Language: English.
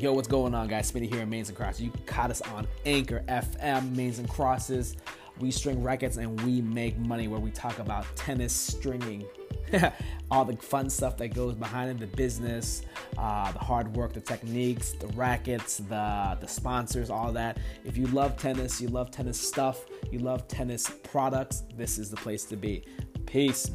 Yo, what's going on, guys? Smitty here in Mains and Crosses. You caught us on Anchor FM, Mains and Crosses. We string rackets and we make money where we talk about tennis stringing. all the fun stuff that goes behind it, the business, uh, the hard work, the techniques, the rackets, the, the sponsors, all that. If you love tennis, you love tennis stuff, you love tennis products, this is the place to be. Peace.